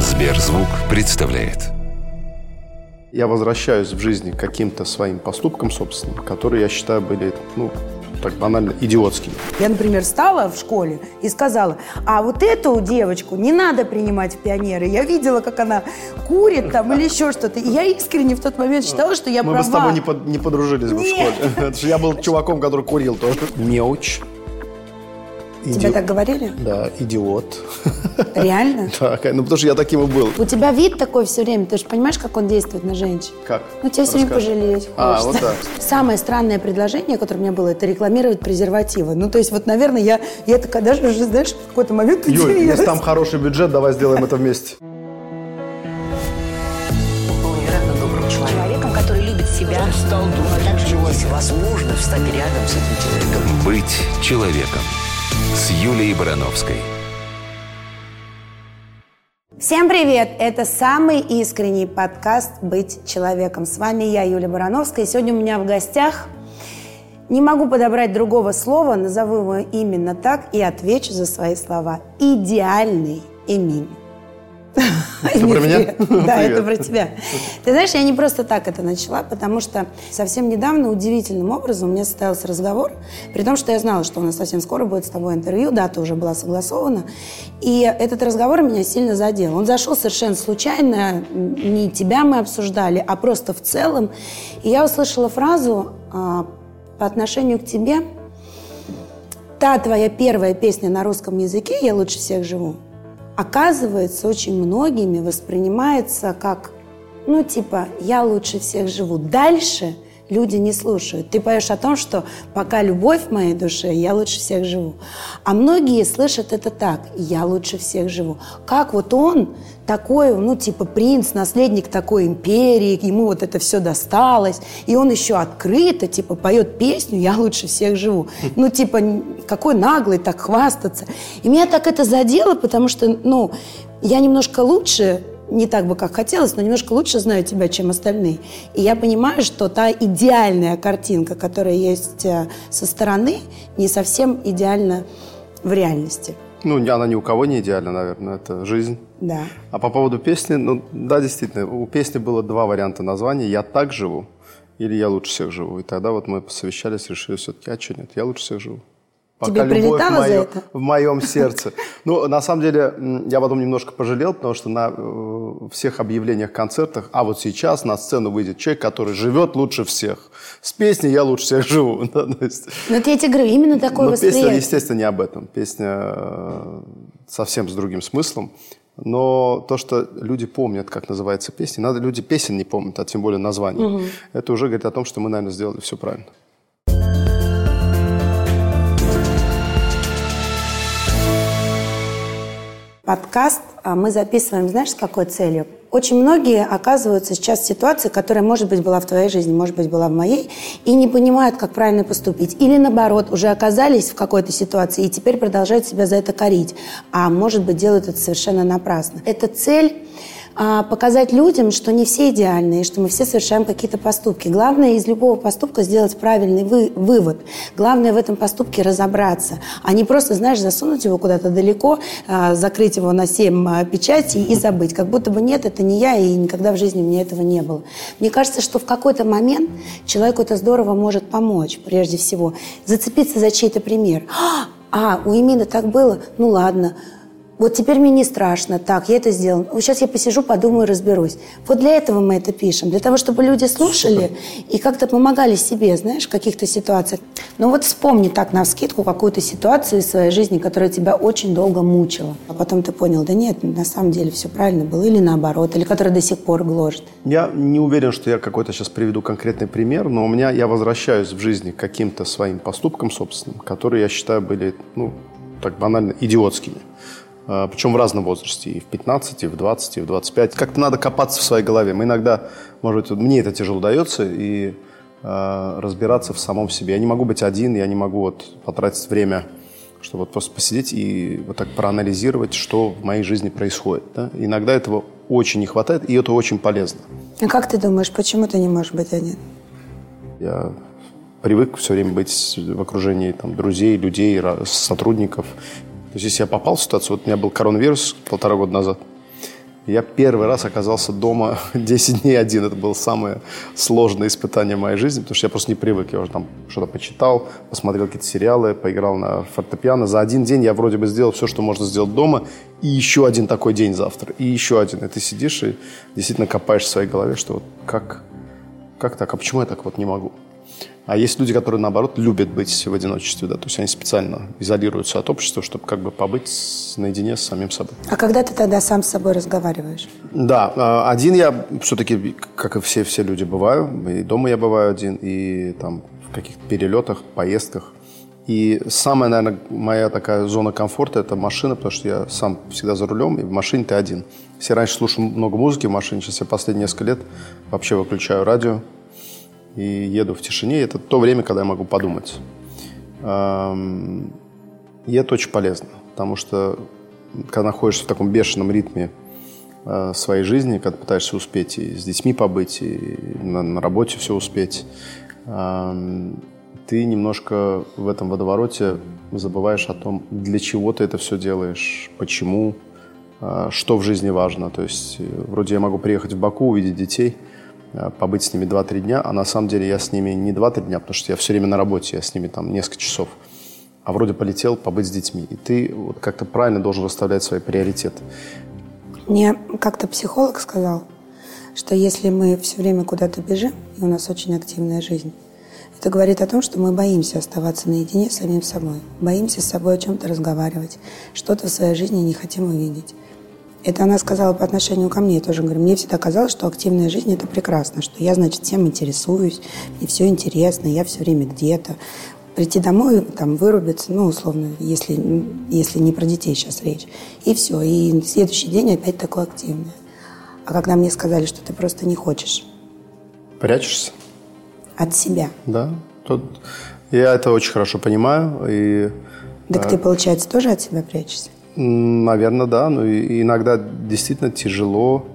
Сберзвук представляет. Я возвращаюсь в жизни к каким-то своим поступкам собственным, которые я считаю были, ну, так банально, идиотскими. Я, например, встала в школе и сказала, а вот эту девочку не надо принимать в пионеры. Я видела, как она курит там или еще что-то. И я искренне в тот момент считала, что я Мы права. бы с тобой не, под- не подружились бы в школе. Потому что я был чуваком, который курил тоже. Неуч. Тебе так говорили? Да, идиот. Реально? Так, ну потому что я таким и был. У тебя вид такой все время, ты же понимаешь, как он действует на женщин? Как? Ну, тебя все время пожалеть А, хочется. вот так. Самое странное предложение, которое у меня было, это рекламировать презервативы. Ну, то есть, вот, наверное, я, я такая даже уже, знаешь, в какой-то момент Юль, удивилась. если там хороший бюджет, давай сделаем это вместе. был невероятно добрым человеком, который любит себя. Стал думать, также есть возможность стать рядом с этим человеком. «Быть человеком» с Юлией Барановской. Всем привет! Это самый искренний подкаст «Быть человеком». С вами я, Юлия Барановская. Сегодня у меня в гостях не могу подобрать другого слова, назову его именно так и отвечу за свои слова. Идеальный Эмиль. Это про меня? Да, Привет. это про тебя. Ты знаешь, я не просто так это начала, потому что совсем недавно удивительным образом у меня состоялся разговор, при том, что я знала, что у нас совсем скоро будет с тобой интервью, дата уже была согласована, и этот разговор меня сильно задел. Он зашел совершенно случайно, не тебя мы обсуждали, а просто в целом, и я услышала фразу а, по отношению к тебе, та твоя первая песня на русском языке «Я лучше всех живу», оказывается, очень многими воспринимается как, ну, типа, я лучше всех живу. Дальше люди не слушают. Ты поешь о том, что пока любовь в моей душе, я лучше всех живу. А многие слышат это так, я лучше всех живу. Как вот он такой, ну, типа, принц, наследник такой империи, ему вот это все досталось, и он еще открыто, типа, поет песню «Я лучше всех живу». Ну, типа, какой наглый так хвастаться. И меня так это задело, потому что, ну, я немножко лучше, не так бы, как хотелось, но немножко лучше знаю тебя, чем остальные. И я понимаю, что та идеальная картинка, которая есть э, со стороны, не совсем идеальна в реальности. Ну, она ни у кого не идеальна, наверное, это жизнь. Да. А по поводу песни, ну да, действительно, у песни было два варианта названия. «Я так живу» или «Я лучше всех живу». И тогда вот мы посовещались, решили все-таки, а что нет, я лучше всех живу. Тебе любовь моё- это? в моем сердце. Ну, на самом деле, я потом немножко пожалел, потому что на э, всех объявлениях, концертах, а вот сейчас на сцену выйдет человек, который живет лучше всех. С песней «Я лучше всех живу». Но это я тебе говорю, именно такое но песня, восприятие. естественно, не об этом. Песня э, совсем с другим смыслом. Но то, что люди помнят, как называется песня, надо люди песен не помнят, а тем более названий. Это уже говорит о том, что мы, наверное, сделали все правильно. Подкаст а, мы записываем, знаешь, с какой целью? Очень многие оказываются сейчас в ситуации, которая, может быть, была в твоей жизни, может быть, была в моей, и не понимают, как правильно поступить. Или, наоборот, уже оказались в какой-то ситуации и теперь продолжают себя за это корить. А может быть, делают это совершенно напрасно. Это цель показать людям, что не все идеальны, и что мы все совершаем какие-то поступки. Главное из любого поступка сделать правильный вы- вывод. Главное в этом поступке разобраться, а не просто, знаешь, засунуть его куда-то далеко, а, закрыть его на семь а, печатей и забыть. Как будто бы нет, это не я, и никогда в жизни мне этого не было. Мне кажется, что в какой-то момент человеку это здорово может помочь, прежде всего. Зацепиться за чей-то пример. А, у Эмина так было? Ну ладно. Вот теперь мне не страшно. Так, я это сделал. Вот сейчас я посижу, подумаю, разберусь. Вот для этого мы это пишем. Для того, чтобы люди слушали и как-то помогали себе, знаешь, в каких-то ситуациях. Но вот вспомни так на вскидку какую-то ситуацию из своей жизни, которая тебя очень долго мучила. А потом ты понял, да нет, на самом деле все правильно было. Или наоборот, или которая до сих пор гложет. Я не уверен, что я какой-то сейчас приведу конкретный пример, но у меня я возвращаюсь в жизни к каким-то своим поступкам собственным, которые я считаю были, ну, так банально, идиотскими. А, Причем в разном возрасте, и в 15, и в 20, и в 25. Как-то надо копаться в своей голове. Мы иногда, может быть, мне это тяжело дается, и э, разбираться в самом себе. Я не могу быть один, я не могу вот потратить время, чтобы вот просто посидеть и вот так проанализировать, что в моей жизни происходит. да. Иногда этого очень не хватает, и это очень полезно. А как ты думаешь, почему ты не можешь быть один? Я привык все время быть в окружении там, друзей, людей, сотрудников. То есть, если я попал в ситуацию, вот у меня был коронавирус полтора года назад, Я первый раз оказался дома 10 дней один. Это было самое сложное испытание моей жизни, потому что я просто не привык. Я уже там что-то почитал, посмотрел какие-то сериалы, поиграл на фортепиано. За один день я вроде бы сделал все, что можно сделать дома, и еще один такой день завтра, и еще один. И ты сидишь и действительно копаешь в своей голове, что вот как, как так, а почему я так вот не могу? А есть люди, которые, наоборот, любят быть в одиночестве, да, то есть они специально изолируются от общества, чтобы как бы побыть наедине с самим собой. А когда ты тогда сам с собой разговариваешь? Да, а, один я все-таки, как и все, все люди, бываю. И дома я бываю один, и там в каких-то перелетах, поездках. И самая, наверное, моя такая зона комфорта – это машина, потому что я сам всегда за рулем, и в машине ты один. Все раньше слушал много музыки в машине, сейчас я последние несколько лет вообще выключаю радио, и еду в тишине. Это то время, когда я могу подумать. И это очень полезно, потому что когда находишься в таком бешеном ритме э, своей жизни, когда пытаешься успеть и с детьми побыть, и на, на работе все успеть, ты немножко в этом водовороте забываешь о том, для чего ты это все делаешь, почему, э, что в жизни важно. То есть э, вроде я могу приехать в Баку, увидеть детей – побыть с ними 2-3 дня, а на самом деле я с ними не 2-3 дня, потому что я все время на работе, я с ними там несколько часов, а вроде полетел побыть с детьми. И ты вот как-то правильно должен расставлять свои приоритеты. Мне как-то психолог сказал, что если мы все время куда-то бежим, и у нас очень активная жизнь, это говорит о том, что мы боимся оставаться наедине с самим собой. Боимся с собой о чем-то разговаривать, что-то в своей жизни не хотим увидеть. Это она сказала по отношению ко мне. Я тоже говорю, мне всегда казалось, что активная жизнь – это прекрасно, что я, значит, всем интересуюсь, мне все интересно, я все время где-то. Прийти домой, там, вырубиться, ну, условно, если, если не про детей сейчас речь. И все. И следующий день опять такой активный. А когда мне сказали, что ты просто не хочешь. Прячешься? От себя. Да. Тут я это очень хорошо понимаю. И, так ты, получается, тоже от себя прячешься? Наверное, да. Но иногда действительно тяжело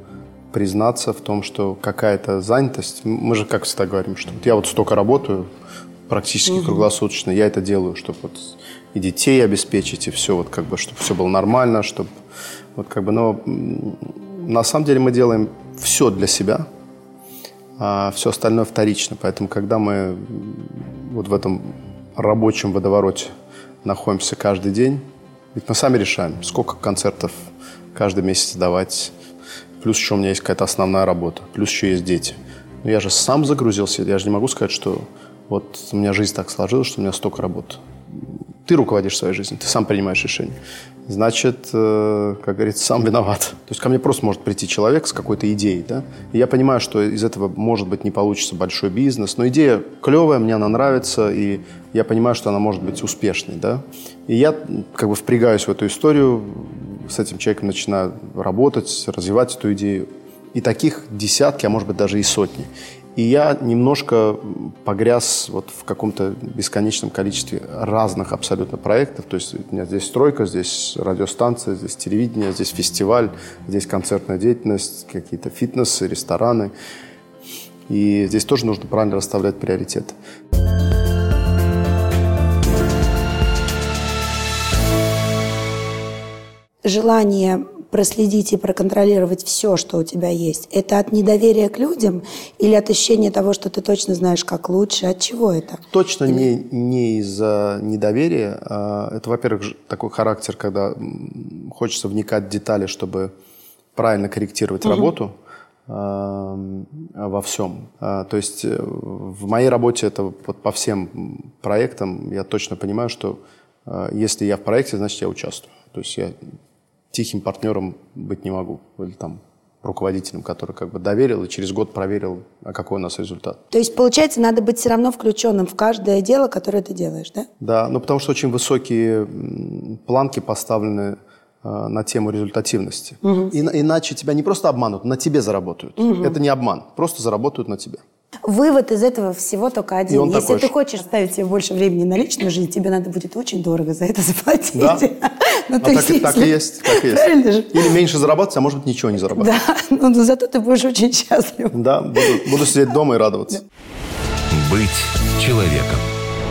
признаться в том, что какая-то занятость. Мы же, как всегда говорим, что вот я вот столько работаю, практически угу. круглосуточно, я это делаю, чтобы вот и детей обеспечить, и все, вот как бы, чтобы все было нормально, чтобы вот как бы, но на самом деле мы делаем все для себя, а все остальное вторично. Поэтому, когда мы вот в этом рабочем водовороте находимся каждый день, ведь мы сами решаем, сколько концертов каждый месяц давать. Плюс еще у меня есть какая-то основная работа. Плюс еще есть дети. Но я же сам загрузился. Я же не могу сказать, что вот у меня жизнь так сложилась, что у меня столько работы. Ты руководишь своей жизнью, ты сам принимаешь решения значит, э, как говорится, сам виноват. То есть ко мне просто может прийти человек с какой-то идеей, да, и я понимаю, что из этого, может быть, не получится большой бизнес, но идея клевая, мне она нравится, и я понимаю, что она может быть успешной, да, и я как бы впрягаюсь в эту историю, с этим человеком начинаю работать, развивать эту идею, и таких десятки, а может быть даже и сотни. И я немножко погряз вот в каком-то бесконечном количестве разных абсолютно проектов. То есть у меня здесь стройка, здесь радиостанция, здесь телевидение, здесь фестиваль, здесь концертная деятельность, какие-то фитнесы, рестораны. И здесь тоже нужно правильно расставлять приоритеты. Желание проследить и проконтролировать все, что у тебя есть, это от недоверия к людям или от ощущения того, что ты точно знаешь, как лучше? От чего это? Точно или... не, не из-за недоверия. А это, во-первых, такой характер, когда хочется вникать в детали, чтобы правильно корректировать угу. работу во всем. А, то есть э, в моей работе это вот по всем проектам я точно понимаю, что а, если я в проекте, значит я участвую. То есть я тихим партнером быть не могу. Или там руководителем, который как бы доверил и через год проверил, а какой у нас результат. То есть, получается, надо быть все равно включенным в каждое дело, которое ты делаешь, да? Да, ну потому что очень высокие планки поставлены э, на тему результативности. Угу. И, иначе тебя не просто обманут, на тебе заработают. Угу. Это не обман, просто заработают на тебе. Вывод из этого всего только один. Если ты хочешь оставить себе больше времени на личную жизнь, тебе надо будет очень дорого за это заплатить. Да. ну, а так, есть, так и есть. Так и есть. Правильно же? Или меньше зарабатывать, а может быть ничего не зарабатывать. Да, но, но зато ты будешь очень счастлив. Да, буду, буду сидеть дома и радоваться. Быть человеком.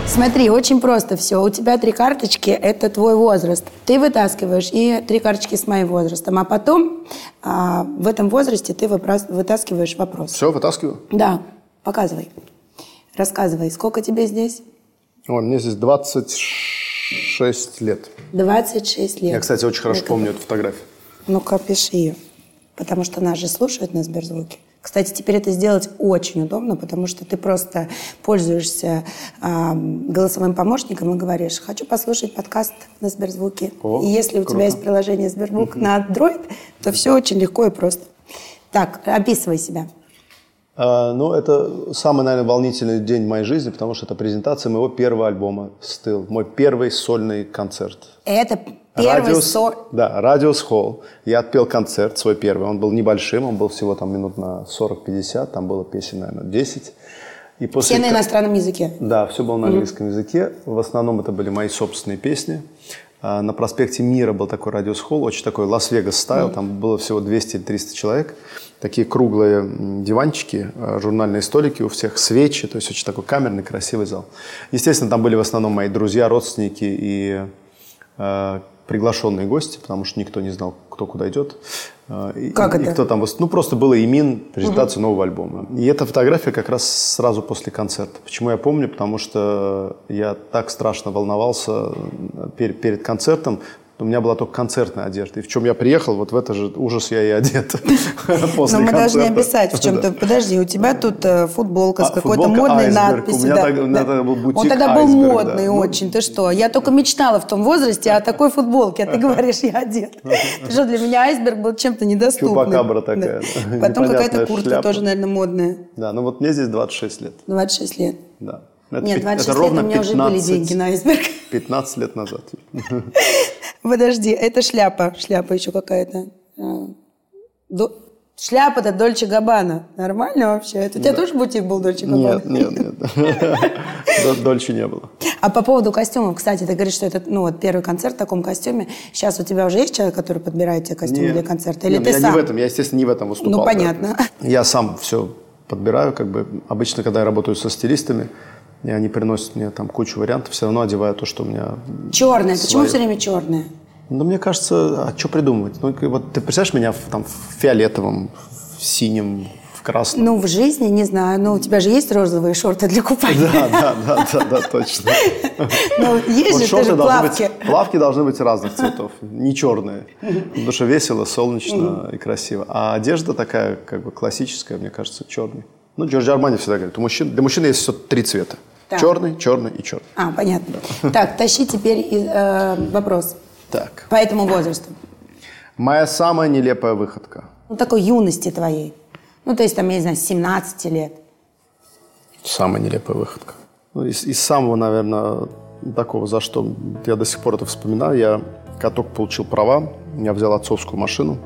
Смотри, очень просто все. У тебя три карточки – это твой возраст. Ты вытаскиваешь и три карточки с моим возрастом. А потом а, в этом возрасте ты выпра- вытаскиваешь вопрос. Все, вытаскиваю. Да, показывай. Рассказывай, сколько тебе здесь? Ой, мне здесь 26 лет. 26 лет. Я, кстати, очень хорошо Это- помню эту фотографию. Ну-ка, пиши ее. Потому что нас же слушают на Сберзвуке. Кстати, теперь это сделать очень удобно, потому что ты просто пользуешься а, голосовым помощником и говоришь, хочу послушать подкаст на Сберзвуке. О, и если у круто. тебя есть приложение Сберзвук на Android, то все очень легко и просто. Так, описывай себя. А, ну, это самый, наверное, волнительный день в моей жизни, потому что это презентация моего первого альбома «Стыл». Мой первый сольный концерт. Это первый Радиус, со... Да, Радиус Холл. Я отпел концерт свой первый. Он был небольшим, он был всего там минут на 40-50, там было песен, наверное, 10. И после Все на иностранном языке. Да, все было на английском языке. В основном это были мои собственные песни. А, На проспекте Мира был такой радиус холл, очень такой Лас-Вегас style. Там было всего 200 или 300 человек. Такие круглые диванчики, а, журнальные столики у всех, свечи. То есть очень такой камерный, красивый зал. Естественно, там были в основном мои друзья, родственники и э, приглашенные гости, потому что никто не знал, кто куда идет. Э, и- Как и это? кто там Ну, просто было Эмин, презентация нового альбома. И эта фотография как раз сразу после концерта. Почему я помню? Потому что я так страшно волновался э, перед, перед концертом. У меня была только концертная одежда. И в чем я приехал, вот в это же ужас я и одет. Но мы должны описать, в чем-то... Подожди, у тебя тут э, футболка с А, какой-то модной надписью. Он тогда был модный. Ну, очень. Ты что? Я только мечтала в том возрасте о такой футболке, а ты говоришь, я одет. Ты что, для меня айсберг был чем-то недоступным. Чупакабра такая. Потом какая-то куртка тоже, наверное, модная. Да, ну вот мне здесь 26 лет. 26 лет. Да. Это Нет, пи- 26 это лет ровно у меня уже были 15 деньги на айсберг. 15 лет назад. Подожди, это шляпа. Шляпа еще какая-то. А, Шляпа-то Дольче Габбана. Нормально вообще? Это у тебя тоже бутик был Дольче Габбана? Нет, нет, нет. Дол- Дольше не было. А по поводу костюмов, кстати, ты говоришь, что это ну, вот первый концерт в таком костюме. Сейчас у тебя уже есть человек, который подбирает тебе костюм Нет. для концерта? Или Нет, ты я сам? не в этом, я, естественно, не в этом выступал. Ну, да. понятно. Я сам все подбираю, как бы. Обычно, когда я работаю со стилистами, и они приносят мне там кучу вариантов, все равно одеваю то, что у меня... Черное. Почему Своё. все время черное? Ну, мне кажется, а что придумывать? Ну, вот ты представляешь меня в, там, в фиолетовом, в синем, в красном? Ну, в жизни, не знаю. Ну, у тебя же есть розовые шорты для купания? Да, да, да, да, да, точно. Ну, есть же должны плавки. плавки должны быть разных цветов, не черные. Потому что весело, солнечно и красиво. А одежда такая, как бы классическая, мне кажется, черный. Ну, Джорджи Армани всегда говорит, у мужчин, для мужчин есть все три цвета. Так. Черный, черный и черный. А, понятно. Так, тащи теперь э, вопрос. Так. По этому возрасту. Моя самая нелепая выходка. Ну, такой юности твоей. Ну, то есть, там, я не знаю, с 17 лет. Самая нелепая выходка. Ну, из, из самого, наверное, такого, за что я до сих пор это вспоминаю, я как только получил права, я взял отцовскую машину.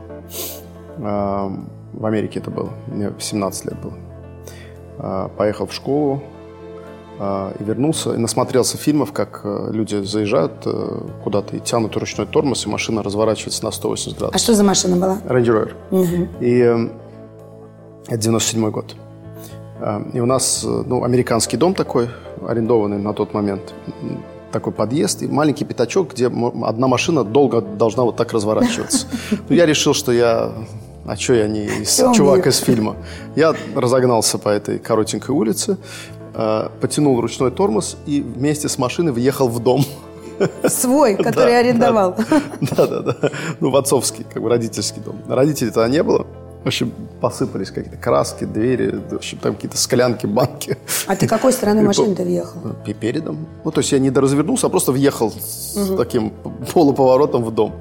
А, В Америке это было. Мне 17 лет было. А, Поехал в школу и вернулся. И насмотрелся фильмов, как э, люди заезжают э, куда-то и тянут ручной тормоз, и машина разворачивается на 180 А градусов. что за машина была? Range Rover. И э, это 97 год. Э, И у нас, ну, американский дом такой, арендованный на тот момент. Такой подъезд и маленький пятачок, где одна машина долго должна вот так разворачиваться. Ну, я решил, что я... А что я не из- чувак из фильма? Я разогнался по этой коротенькой улице, потянул ручной тормоз и вместе с машиной въехал в дом. Свой, который Да, арендовал. Да, да, да. Ну, в отцовский, как бы родительский дом. Родителей тогда не было. В общем, посыпались какие-то краски, двери, в общем, там какие-то склянки, банки. А ты какой стороной И по- машины ты въехал? Пе- Передом. Ну, то есть я не доразвернулся, а просто въехал с таким полуповоротом в дом.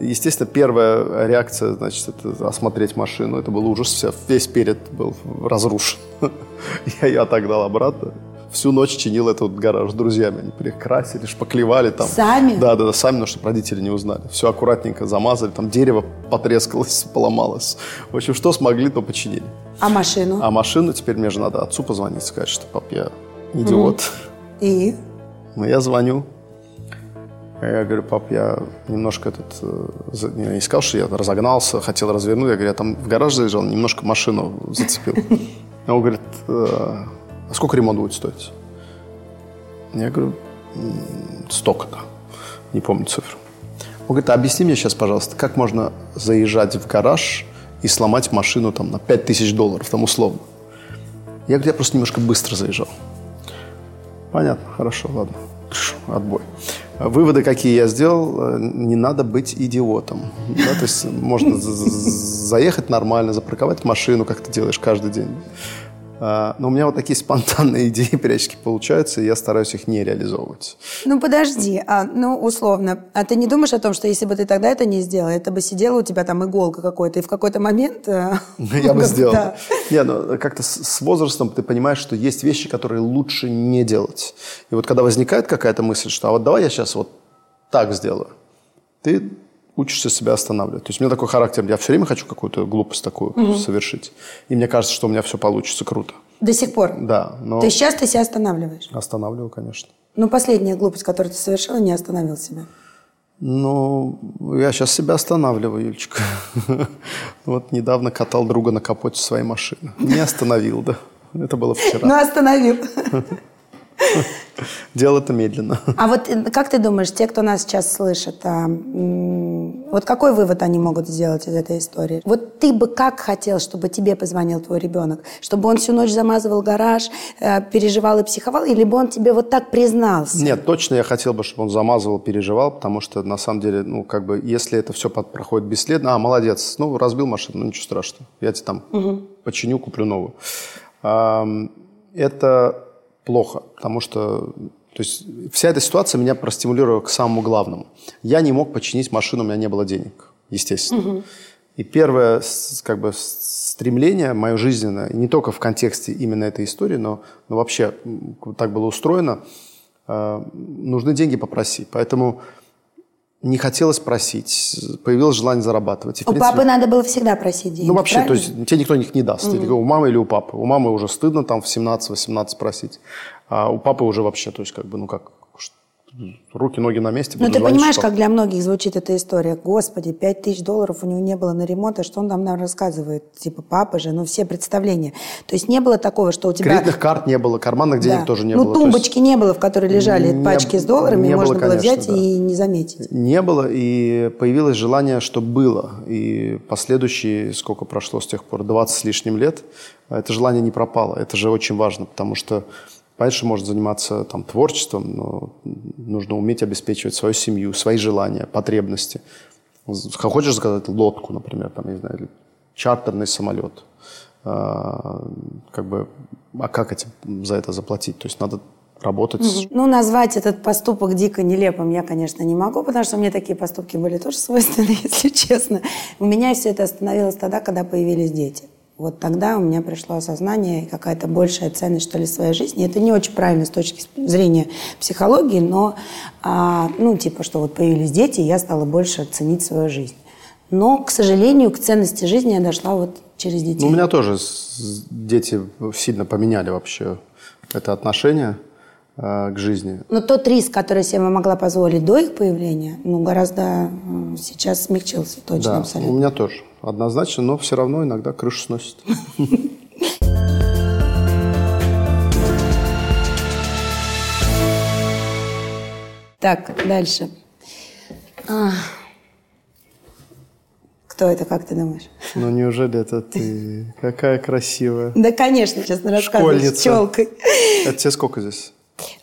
Естественно, первая реакция, значит, это осмотреть машину. Это был ужас. Вся, весь перед был разрушен. Я ее отогнал обратно. Всю ночь чинил этот гараж с друзьями. Они прикрасили, шпаклевали там. Сами? Да, да, да, сами, но чтобы родители не узнали. Все аккуратненько замазали. Там дерево потрескалось, поломалось. В общем, что смогли, то починили. А машину? А машину теперь мне же надо отцу позвонить, сказать, что пап, я идиот. И? Ну, я звоню. Я говорю, пап, я немножко этот... э, Я не сказал, что я разогнался, хотел развернуть. Я говорю, я там в гараж заезжал, немножко машину зацепил. А Он говорит, «Э, а сколько ремонт будет стоить? Я говорю, столько-то. Не помню цифру. Он говорит, а объясни мне сейчас, пожалуйста, как можно заезжать в гараж и сломать машину там на 5000 долларов, там условно. Я говорю, я просто немножко быстро заезжал. Понятно, хорошо, ладно. Отбой. Выводы, какие я сделал, э, не надо быть идиотом. Да, то есть можно заехать нормально, запарковать машину, как ты делаешь каждый день. А, но у меня вот такие спонтанные идеи периодически получаются, и я стараюсь их не реализовывать. Ну, подожди, а, ну, условно, а ты не думаешь о том, что если бы ты тогда это не сделал, это бы сидела у тебя там иголка какой-то, и в какой-то момент... Э, я бы сделал. Не, ну, как-то с возрастом ты понимаешь, что есть вещи, которые лучше не делать. И вот когда возникает какая-то мысль, что а вот давай я сейчас вот так сделаю, ты учишься себя останавливать. То есть у меня такой характер, я все время хочу какую-то глупость такую угу. совершить. И мне кажется, что у меня все получится круто. До сих пор? Да. Но... То есть сейчас ты себя останавливаешь? Останавливаю, конечно. Ну, последняя глупость, которую ты совершила, не остановил себя? Ну, я сейчас себя останавливаю, Юлечка. Вот недавно катал друга на капоте своей машины. Не остановил, да. Это было вчера. Ну, остановил. Делал это медленно. А вот э, как ты думаешь, те, кто нас сейчас слышит, а, вот какой вывод они могут сделать из этой истории? Вот ты бы как хотел, чтобы тебе позвонил твой ребенок? Чтобы он всю ночь замазывал гараж, э, переживал и психовал? Или бы он тебе вот так признался? Нет, точно я хотел бы, чтобы он замазывал, переживал, потому что на самом деле, ну, как бы, если это все проходит бесследно, а, молодец, ну, разбил машину, ну, ничего страшного, я тебе там угу. починю, куплю новую. Это плохо, потому что то есть вся эта ситуация меня простимулировала к самому главному. Я не мог починить машину, у меня не было денег, естественно. Угу. И первое как бы, стремление мое жизненное, не только в контексте именно этой истории, но, но вообще так было устроено, э, нужны деньги попроси. Поэтому не хотелось просить, появилось желание зарабатывать. И, у принципе, папы надо было всегда просить деньги, Ну, вообще, правильно? то есть тебе никто их не даст. Угу. у мамы или у папы. У мамы уже стыдно там в 17-18 просить, а у папы уже вообще, то есть как бы, ну как, руки, ноги на месте. Ну, ты понимаешь, как для многих звучит эта история. Господи, 5 тысяч долларов у него не было на ремонт, а что он там нам рассказывает? Типа, папа же, ну, все представления. То есть не было такого, что у тебя... Кредитных карт не было, карманных денег да. тоже не ну, было. Ну, тумбочки есть... не было, в которой лежали не, пачки с долларами, не можно было, конечно, взять да. и не заметить. Не было, и появилось желание, что было. И последующие, сколько прошло с тех пор, 20 с лишним лет, это желание не пропало. Это же очень важно, потому что Понятно, что может заниматься там, творчеством, но нужно уметь обеспечивать свою семью, свои желания, потребности. Хочешь заказать лодку, например, там, не знаю, или чартерный самолет. А, как бы, а как эти, за это заплатить? То есть надо работать. Ну, назвать этот поступок дико нелепым я, конечно, не могу, потому что мне такие поступки были тоже свойственны, если честно. У меня все это остановилось тогда, когда появились дети. Вот тогда у меня пришло осознание какая-то большая ценность, что ли, своей жизни. Это не очень правильно с точки зрения психологии, но, а, ну, типа, что вот появились дети, и я стала больше ценить свою жизнь. Но, к сожалению, к ценности жизни я дошла вот через детей. Ну, у меня тоже дети сильно поменяли вообще это отношение к жизни. Но тот риск, который себе могла позволить до их появления, ну, гораздо сейчас смягчился, точно, да, абсолютно. у меня тоже однозначно, но все равно иногда крышу сносит. Так, дальше. А. Кто это, как ты думаешь? Ну, неужели это ты? Какая красивая. Да, конечно, честно. Школьница. С челкой. Это тебе сколько здесь?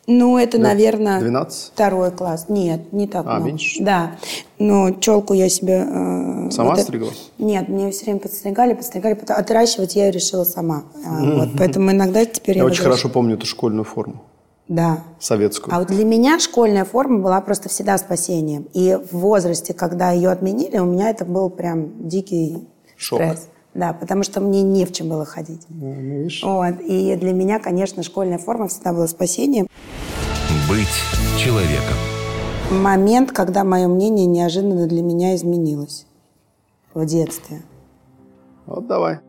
Ну, это, Лет наверное... 12? Второй класс. Нет, не так А, много. меньше? Да. Но челку я себе... Э, сама вот стригла? Нет, мне все время подстригали, подстригали. Потом отращивать я решила сама. Mm-hmm. Вот, поэтому иногда теперь... Я, я очень хорошо помню эту школьную форму. Да. Советскую. А вот для меня школьная форма была просто всегда спасением. И в возрасте, когда ее отменили, у меня это был прям дикий Шок. стресс. Да, потому что мне не в чем было ходить. Ну, видишь. Вот. И для меня, конечно, школьная форма всегда была спасением. Быть человеком. Момент, когда мое мнение неожиданно для меня изменилось в детстве. Вот давай.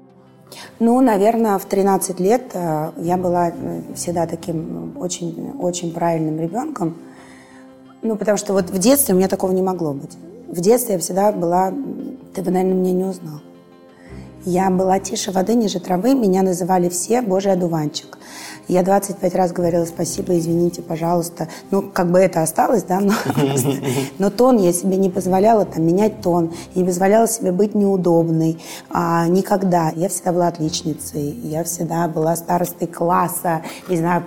Ну, наверное, в 13 лет э, я была э, всегда таким очень, очень правильным ребенком. Ну, потому что вот в детстве у меня такого не могло быть. В детстве я всегда была... Ты бы, наверное, меня не узнал. Я была тише воды, ниже травы. Меня называли все «Божий одуванчик». Я 25 раз говорила спасибо, извините, пожалуйста. Ну, как бы это осталось, да, но, но тон я себе не позволяла там менять тон, не позволяла себе быть неудобной. А, никогда. Я всегда была отличницей, я всегда была старостой класса, не знаю,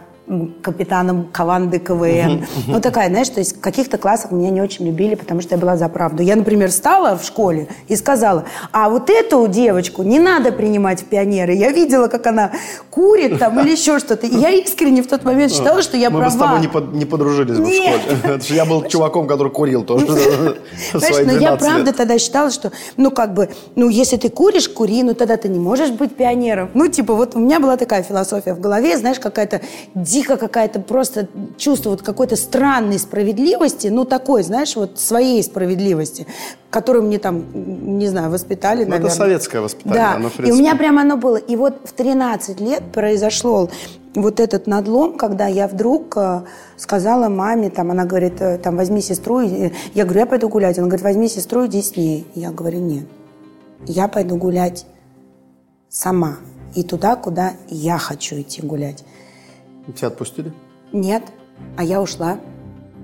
капитаном команды КВН. Ну, такая, знаешь, то есть в каких-то классах меня не очень любили, потому что я была за правду. Я, например, встала в школе и сказала, а вот эту девочку не надо принимать в пионеры. Я видела, как она курит там или еще что-то. И я искренне в тот момент считала, что я Мы права. бы с тобой не, под- не подружились бы в школе. Я был чуваком, который курил тоже. Знаешь, но я 12 правда тогда считала, что, ну, как бы, ну, если ты куришь, кури, ну, тогда ты не можешь быть пионером. Ну, типа, вот у меня была такая философия в голове, знаешь, какая-то дико какая-то просто чувство вот какой-то странной справедливости, ну, такой, знаешь, вот своей справедливости, которую мне там, не знаю, воспитали, Ну, это наверное. советское воспитание, Да, оно, в и у меня прямо оно было. И вот в 13 лет произошло вот этот надлом, когда я вдруг э, сказала маме, там, она говорит, э, там, возьми сестру. и- Я говорю, я пойду гулять. Она говорит, возьми сестру, иди с ней. Я говорю, нет, я пойду гулять сама. И туда, куда я хочу идти гулять. Тебя отпустили? Нет, а я ушла.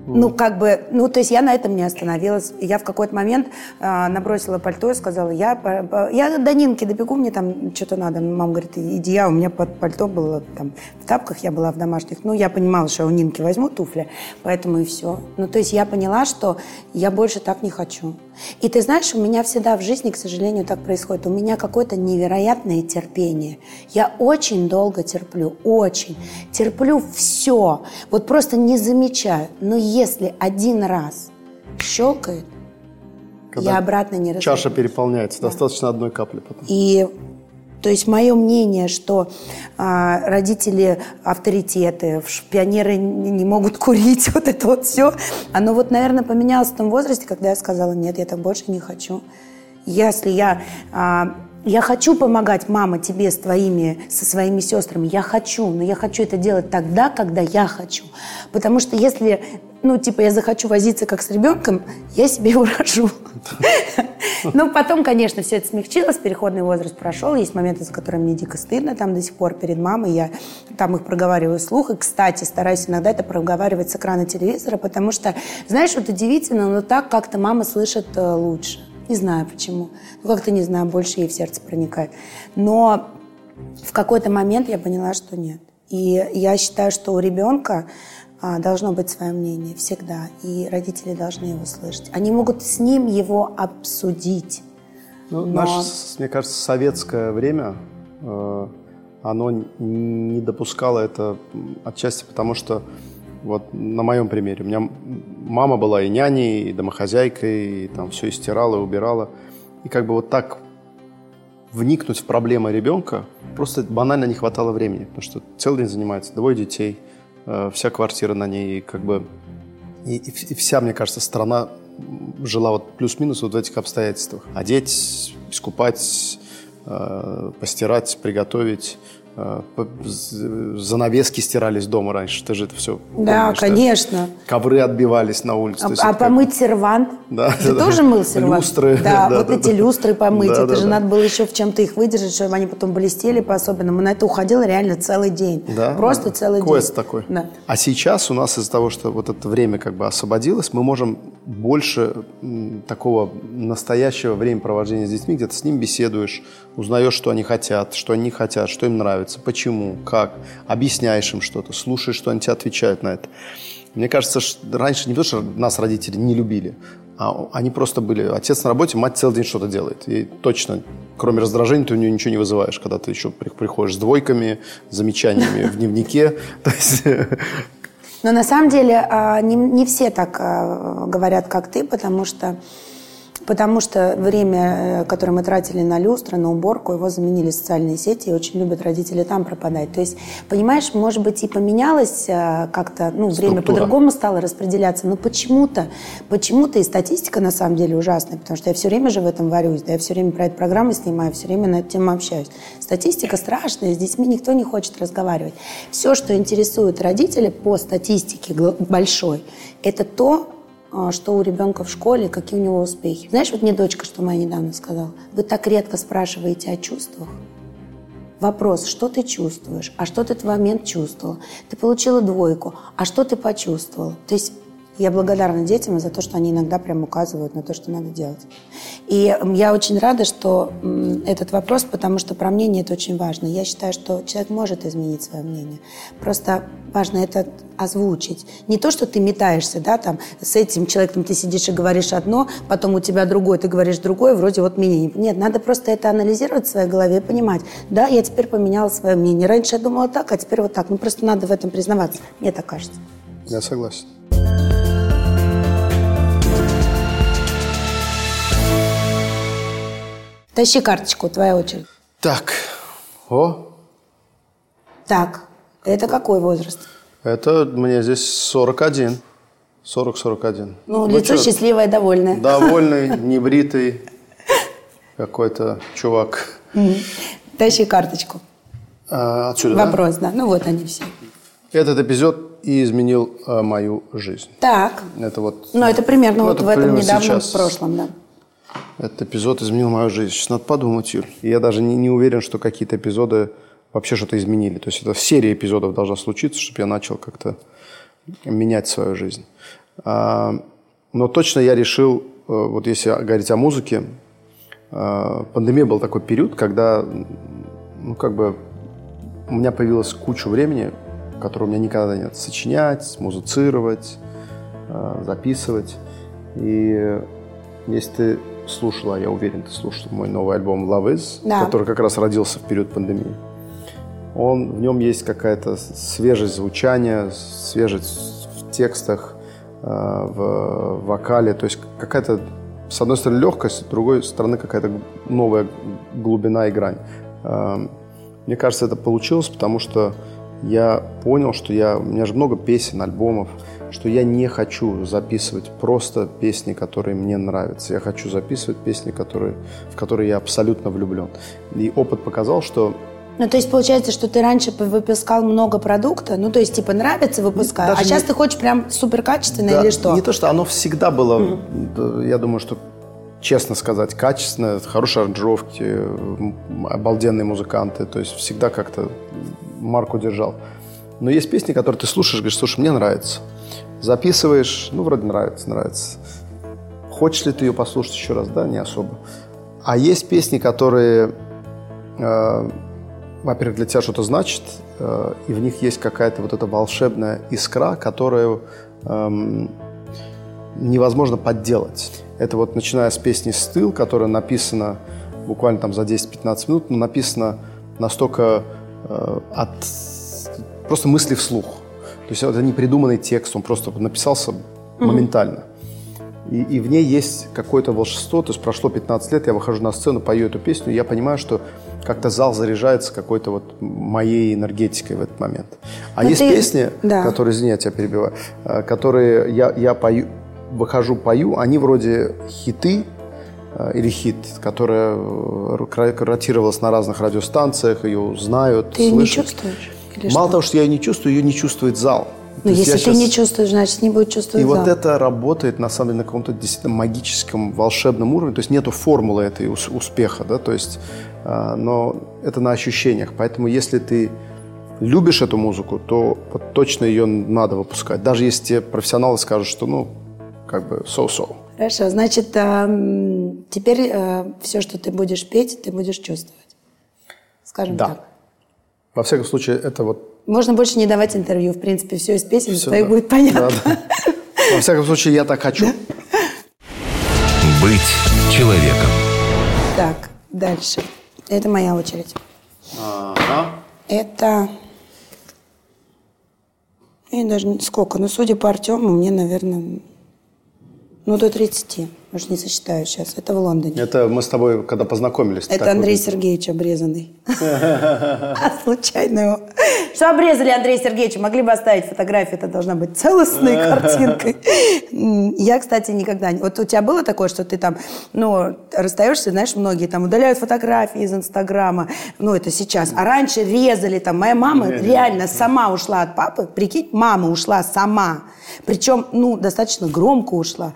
Ну, как бы, ну, то есть я на этом не остановилась. Я в какой-то момент а, набросила пальто и сказала, я, по- по- я до Нинки добегу, мне там что-то надо. Мама говорит, иди, я, у меня под пальто было там в тапках, я была в домашних. Ну, я понимала, что я у Нинки возьму туфли, поэтому и все. Ну, то есть я поняла, что я больше так не хочу. И ты знаешь, у меня всегда в жизни, к сожалению, так происходит. У меня какое-то невероятное терпение. Я очень долго терплю, очень. Терплю все. Вот просто не замечаю. Но если один раз щелкает, Когда я обратно не Чаша переполняется. Достаточно одной капли потом. И то есть мое мнение, что а, родители авторитеты, пионеры не, могут курить, вот это вот все, оно вот, наверное, поменялось в том возрасте, когда я сказала, нет, я так больше не хочу. Если я... а, я хочу помогать, мама, тебе с твоими, со своими сестрами. Я хочу, но я хочу это делать тогда, когда я хочу. Потому что если, ну, типа, я захочу возиться как с ребенком, я себе его рожу. Ну, потом, конечно, все это смягчилось, переходный возраст прошел, есть моменты, за которые мне дико стыдно, там до сих пор перед мамой, я там их проговариваю вслух, и, кстати, стараюсь иногда это проговаривать с экрана телевизора, потому что, знаешь, вот удивительно, но так как-то мама слышит э, лучше. Не знаю почему. Ну, как-то, не знаю, больше ей в сердце проникает. Но в какой-то момент я поняла, что нет. И я считаю, что у ребенка должно быть свое мнение всегда, и родители должны его слышать. Они могут с ним его обсудить. Ну, Но- наше, мне кажется, советское время, э, оно не допускало это отчасти потому, что вот на моем примере. У меня мама была и няней, и домохозяйкой, и там все и стирала, и убирала. И как бы вот так вникнуть в проблемы ребенка просто банально не хватало времени, потому что целый день занимается, двое детей, вся квартира на ней, и как бы и, и и вся, мне кажется, страна жила вот плюс-минус вот в этих обстоятельствах. Одеть, искупать, э, постирать, приготовить. Э, занавески стирались дома раньше. Ты же это все Да, конечно. Ковры отбивались на улице. А, а как- помыть сервант? Да, Ты да, да. тоже мыл сервант? Люстры, Да, да, вот да, эти да. люстры помыть. Да, это да, же да. надо было еще в чем-то их выдержать, чтобы они потом блестели по-особенному. На это уходило реально целый день. Да, Просто да. целый Квест день. такой. Да. А сейчас у нас из-за того, что вот это время как бы освободилось, мы можем больше такого настоящего времяпровождения с детьми, где ты с ним беседуешь, узнаешь, что они хотят, что они не хотят, что им нравится, почему, как, объясняешь им что-то, слушаешь, что они тебе отвечают на это. Мне кажется, ш- раньше не то, что нас родители не любили, а они просто были... Отец на работе, мать целый день что-то делает. И точно, кроме раздражения, ты у нее ничего не вызываешь, когда ты еще при- приходишь с двойками, замечаниями в дневнике. Но на самом деле а, не, не все так а, говорят, как ты, потому что, потому что время, э, которое мы тратили на люстры, на уборку, его заменили социальные сети, и очень любят родители там пропадать. То есть, понимаешь, может быть, и поменялось а, как-то, ну, время Структура. по-другому стало распределяться, но почему-то, почему-то и статистика на самом деле ужасная, потому что я все время же в этом варюсь, да, я все время про это программы снимаю, все время на эту тему общаюсь. Статистика страшная, с детьми никто не хочет разговаривать. Все, что интересует родителей по статистике большой, это то, что у ребенка в школе, какие у него успехи. Знаешь, вот мне дочка, что моя недавно сказала, вы так редко спрашиваете о чувствах. Вопрос, что ты чувствуешь, а что ты в момент чувствовал? Ты получила двойку, а что ты почувствовал? То есть я благодарна детям за то, что они иногда прям указывают на то, что надо делать. И я очень рада, что этот вопрос, потому что про мнение это очень важно. Я считаю, что человек может изменить свое мнение. Просто важно это озвучить. Не то, что ты метаешься, да, там, с этим человеком ты сидишь и говоришь одно, потом у тебя другое, ты говоришь другое, вроде вот мнение. Нет, надо просто это анализировать в своей голове и понимать. Да, я теперь поменяла свое мнение. Раньше я думала так, а теперь вот так. Ну, просто надо в этом признаваться. Мне так кажется. Я согласен. Тащи карточку, твоя очередь. Так, о, Так, это какой возраст? это мне здесь 41. 40-41. Ну, лицо чё, счастливое, довольное. Довольный, небритый какой-то чувак. Тащи карточку. А, отсюда, да? Вопрос, да. Ну, вот они все. Этот эпизод и изменил а, мою жизнь. Так. Это вот... Ну, это примерно Ну, вот это в этом недавном сейчас. прошлом, да. Этот эпизод изменил мою жизнь. Сейчас надо подумать, Юль. Я даже не, не уверен, что какие-то эпизоды вообще что-то изменили. То есть это серия эпизодов должна случиться, чтобы я начал как-то менять свою жизнь. А, но точно я решил, э, вот если говорить о музыке, э, пандемия был такой период, когда, ну, как бы, у меня появилась куча времени, которого у меня никогда нет. Сочинять, музицировать, э, записывать. И если ты слушала, я уверен, ты слушала мой новый альбом Love Is, Да. который как раз родился в период пандемии. Он, в нем есть какая-то свежесть звучания, свежесть в текстах, э, в вокале. То есть какая-то, с одной стороны, легкость, с другой стороны, какая-то новая глубина и грань. Э, Мне кажется, это получилось, потому что я понял, что я, у меня же много песен, альбомов, что я не хочу записывать просто песни, которые мне нравятся. Я хочу записывать песни, которые, в которые я абсолютно влюблен. И опыт показал, что Ну, то есть получается, что ты раньше выпускал много продукта, ну, то есть, типа, нравится выпускать, Даже а сейчас не- ты хочешь прям супер качественное Да, или что? Не то, что оно всегда было, да, я думаю, что честно сказать, качественное, хорошие аранжировки, обалденные музыканты, то есть всегда как-то марку держал. Но есть песни, которые ты слушаешь, говоришь, слушай, мне нравится. Записываешь, ну, вроде нравится, нравится. Хочешь ли ты ее послушать еще раз? Да, не особо. А есть песни, которые, э, во-первых, для тебя что-то значат, э, и в них есть какая-то вот эта волшебная искра, которую эм, невозможно подделать. Это вот начиная с песни «Стыл», которая написана буквально там за 10-15 минут, но написана настолько э, от просто мысли вслух. То есть это не придуманный текст, он просто написался моментально. И, и в ней есть какое-то волшебство. То есть прошло 15 лет, я выхожу на сцену, пою эту песню, и я понимаю, что как-то зал заряжается какой-то вот моей энергетикой в этот момент. А Но есть ты- песни, да. которые, извини, я тебя перебиваю, э, которые я, я пою, выхожу, пою, они вроде хиты, э, или хит, которая э, ро- ротировалась на разных радиостанциях, ее знают, Ты не слышат. чувствуешь? Или Мало что? того, что я ее не чувствую, ее не чувствует зал. То Ну, если ты щас- не чувствуешь, значит, не будет чувствовать и вот зал. это работает, на самом деле, на каком-то действительно магическом, волшебном уровне. То есть нету формулы этой ус- успеха, да, то есть, а, но это на ощущениях. Поэтому если ты любишь эту музыку, то вот точно ее надо выпускать. Даже если тебе профессионалы скажут, что, ну, как бы, so-so. Хорошо, значит, эм, теперь все, что ты будешь петь, ты будешь чувствовать. Скажем Да. так. Во всяком случае, это вот Можно больше не давать интервью. В принципе, все из песен всё, твоих да. будет понятно. Да, да. Во всяком случае, я так хочу. Быть человеком. Так, дальше. Это моя очередь. Это... Я даже не- сколько? Ну, судя по Артему, мне, наверное, ну, до 30. Может, не сочетаю сейчас. Это в Лондоне. Это мы с тобой, когда познакомились. Это Андрей выглядел. Сергеевич обрезанный. Случайно его. Что обрезали Андрея Сергеевича? Могли бы оставить фотографию, это должна быть целостной картинкой. Я, кстати, никогда... не- Вот у тебя было такое, что ты там, ну, расстаешься, знаешь, многие там удаляют фотографии из Инстаграма, ну, это сейчас. А раньше резали там. Моя мама реально сама ушла от папы. Прикинь, мама ушла сама. Причем, ну, достаточно громко ушла.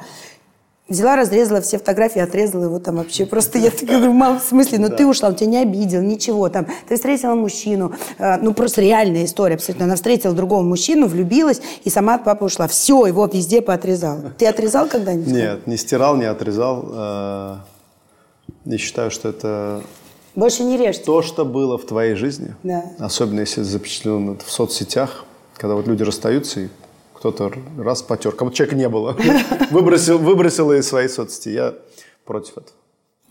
Взяла, разрезала все фотографии, отрезала его там вообще. Просто я так говорю, мам, в смысле, ну ты ушла, он тебя не обидел, ничего там. Ты встретила мужчину, э, ну просто реальная история абсолютно. Она встретила другого мужчину, влюбилась и сама от папы ушла. Все, его везде поотрезала. Ты отрезал когда-нибудь? Нет, не стирал, не отрезал. э, И считаю, что это Больше не режьте. то, что было в твоей жизни. Да. Особенно если запечатлено в соцсетях, когда вот люди расстаются и кто-то раз потер, как будто человека не было. Выбросил, выбросил из своей соцсети. Я против этого.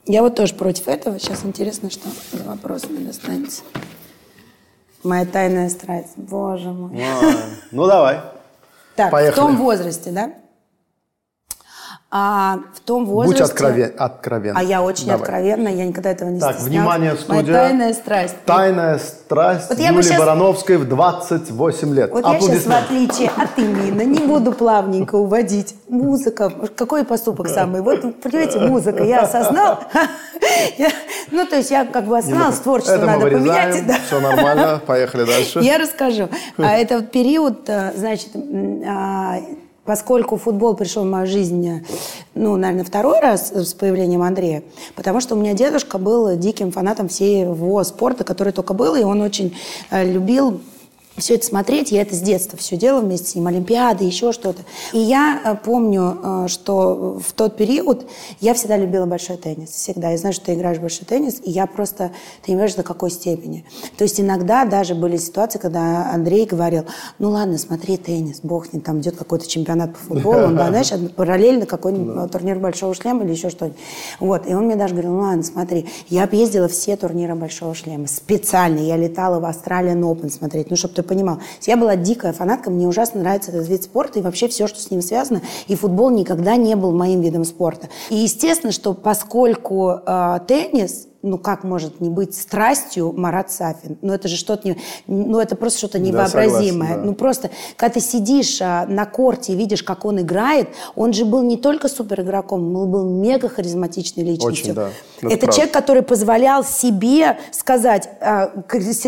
Я вот тоже против этого. Сейчас интересно, что за вопрос мне достанется. Моя тайная страсть. Боже мой. А, Ну, давай. Так, Поехали. в том возрасте, да? А в том возрасте... Будь откровен, откровенна. А я очень Давай. откровенна, я никогда этого не Так, стеснялась. внимание, Моя студия. тайная страсть. Тайная страсть Вот Юлии щас- Барановской в 28 лет. Вот я сейчас, в отличие от Имина, не буду плавненько уводить. Музыка. Какой поступок самый? Вот, понимаете, музыка. Я осознал. Ну, то есть я как бы осознал, творчество Это мы надо поменять. все нормально, поехали дальше. Я расскажу. А это период, э, значит, а, поскольку футбол пришел в мою жизнь, ну, наверное, второй раз с появлением Андрея, потому что у меня дедушка был диким фанатом всего спорта, который только был, и он очень э, любил все это смотреть, я это с детства все делала вместе с ним, Олимпиады, еще что-то. И я э, помню, э, что в тот период я всегда любила большой теннис, всегда. Я знаю, что ты играешь в большой теннис, и я просто, ты не понимаешь, до какой степени. То есть иногда даже были ситуации, когда Андрей говорил, ну ладно, смотри теннис, бог ним, там идет какой-то чемпионат по футболу, он, да, знаешь, параллельно какой-нибудь турнир Большого Шлема или еще что-нибудь. Вот, и он мне даже говорил, ну ладно, смотри, я объездила все турниры Большого Шлема, специально, я летала в Australian Open смотреть, ну, чтобы ты понимал. Я была дикая фанатка, мне ужасно нравится этот вид спорта и вообще все, что с ним связано, и футбол никогда не был моим видом спорта. И естественно, что поскольку э, теннис, ну как может не быть страстью Марат Сафин? Ну это же что-то, не, ну это просто что-то Да, невообразимое. согласен, да. Ну просто, когда ты сидишь а, на корте и видишь, как он играет, он же был не только супер игроком, он был мега харизматичной личностью. Очень, да. Это Это правда. человек, который позволял себе сказать, а,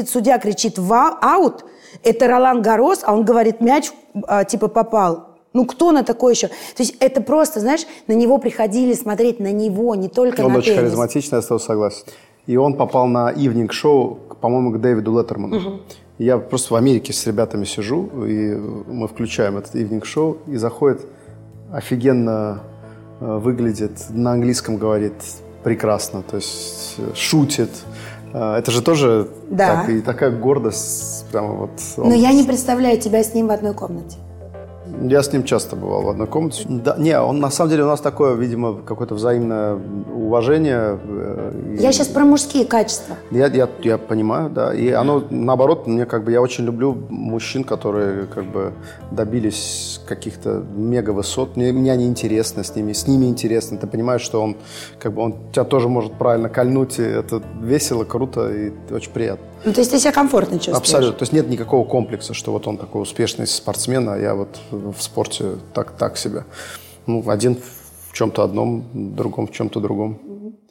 судья кричит «Ва- «аут», это Ролан Гарос, а он говорит «мяч а, типа попал». Ну, кто на такое еще? То есть это просто, знаешь, на него приходили смотреть, на него, не только Он на очень теннис. харизматичный, я с тобой согласен. И он попал на ивнинг-шоу, по-моему, к Дэвиду Леттерману. И Я просто в Америке с ребятами сижу, и мы включаем этот ивнинг-шоу, и заходит, офигенно э, выглядит, на английском говорит прекрасно, то есть э, шутит. Э, Это же тоже Да. так- и такая гордость, прямо вот. Но он- я не представляю тебя с ним в одной комнате. Я с ним часто бывал в одной комнате. Да, не, он на самом деле у нас такое, видимо, какое-то взаимное уважение. э, и- Я сейчас про мужские качества. Я, я, я понимаю, да. И оно, наоборот, мне как бы, я очень люблю мужчин, которые как бы добились каких-то мега высот. Мне, мне они интересны с ними, с ними интересно. Ты понимаешь, что он, как бы, он тебя тоже может правильно кольнуть, и это весело, круто и очень приятно. Ну, то есть ты себя комфортно чувствуешь? Абсолютно. То есть нет никакого комплекса, что вот он такой успешный спортсмен, а я вот в спорте так, так себе. Ну, один в чем-то одном, другом в чем-то другом.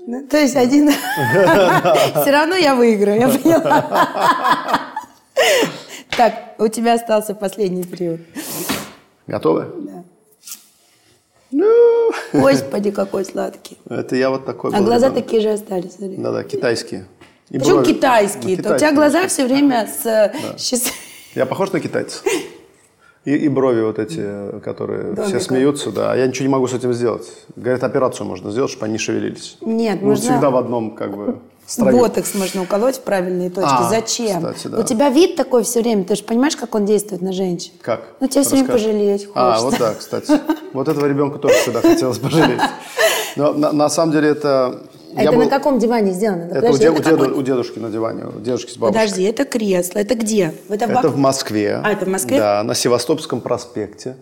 Ну, То есть один... Все равно я выиграю, я поняла. Так, у тебя остался последний период. Готовы? Да. Ну, Господи, какой сладкий. это я вот такой А глаза такие же остались. Да-да, китайские. И Почему брови- китайские? Ну, То У тебя глаза все время с э, счаст- Я похож на китайца? И, и брови вот эти, э, которые все Домиком. смеются, да. А я ничего не могу с этим сделать. Говорят, операцию можно сделать, чтобы они шевелились. Нет, Ну, можно- всегда в одном, как бы, строю. Ботокс можно уколоть в правильные точки. А, Зачем? кстати, да. У тебя вид такой все время. Ты же понимаешь, как он действует на женщин? Как? Ну, тебя все время Расскажи. пожалеть А, хочется. вот да, кстати. Вот этого ребенка тоже всегда хотелось пожалеть. Но на, на самом деле это... А это был- на каком диване сделано? Да Это у, подожди, де- у это деду- какой- у дедушки на диване, у дедушки с бабушкой. Подожди, это кресло. Это где? Это, Это в Москве. А, это в Москве? Да, на Севастопольском проспекте.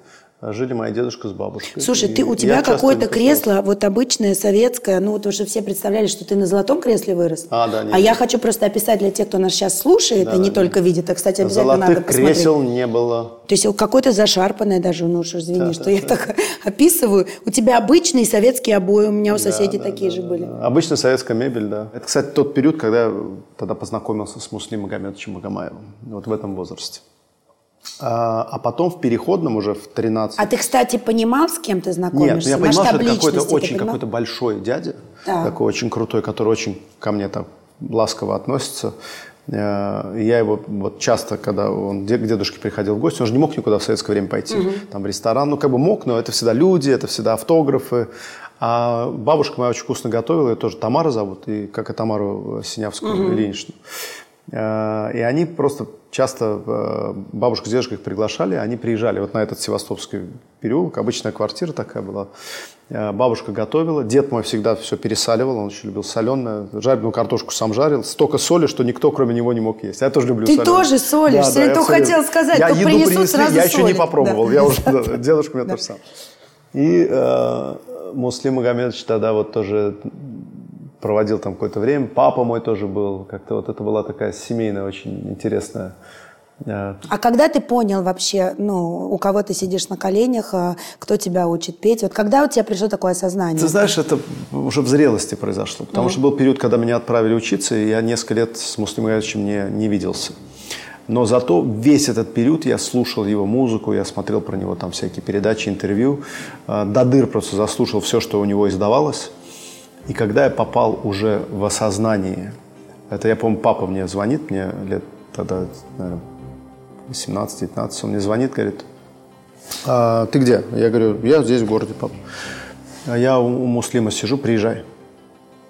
Жили мои дедушка с бабушкой. Слушай, ты, у тебя какое-то кресло, вот обычное, советское, ну, вот уже все представляли, что ты на золотом кресле вырос. А, да, нет. А я хочу просто описать для тех, кто нас сейчас слушает, и не только видит, а, кстати, обязательно надо Золотых посмотреть. кресел не было. То есть какое-то зашарпанное даже, ну уж извини, что я так описываю. У тебя обычные советские обои, у меня у соседей такие же были. Обычная советская мебель, да. Это, кстати, тот период, когда я тогда познакомился с Муслим Магомедовичем Магомаевым. Вот в этом возрасте. А, а потом в переходном уже в 13... А ты, кстати, понимал, с кем ты Нет, знакомишься? ну я понимал, что Масштаб это какой-то очень какой-то большой дядя, Так. такой очень крутой, который очень ко мне так ласково относится. Э, Я его вот часто, когда он к дедушке приходил в гости, он же не мог никуда в советское время пойти, там в ресторан, ну как бы мог, но это всегда люди, это всегда автографы. А бабушка моя очень вкусно готовила, ее тоже Тамара зовут, и как и Тамару Синявскую, Ильиничну. Э, И они просто часто, э, бабушка с дедушкой их приглашали, они приезжали вот на этот Севастопский переулок, обычная квартира такая была. Э, Бабушка готовила, дед мой всегда все пересаливал, он очень любил соленое, жареную картошку сам жарил, столько соли, что никто кроме него не мог есть. Я тоже люблю Ты соленое. тоже солишь, я я то хотела сказать, я то еду принесут, принесли, сразу я еще не попробовал, Да. я уже, да, дедушка у меня тоже сам. И э, Муслим Магомедович тогда вот тоже проводил там какое-то время. Папа мой тоже был. Как-то вот это была такая семейная, очень интересная. э, А когда ты понял вообще, ну, у кого ты сидишь на коленях, а кто тебя учит петь? Вот когда у тебя пришло такое осознание? Ты знаешь, это уже в зрелости произошло. Потому что был период, когда меня отправили учиться, и я несколько лет с Муслимом Магомедовичем не, не виделся. Но зато весь этот период я слушал его музыку, я смотрел про него там всякие передачи, интервью. Э, До дыр просто заслушал все, что у него издавалось. И когда я попал уже в осознание, это я помню, папа мне звонит, мне лет тогда, наверное, 18-19, он мне звонит, говорит, «А, ты где? Я говорю, я здесь в городе, папа. А я у, у Муслима сижу, приезжай.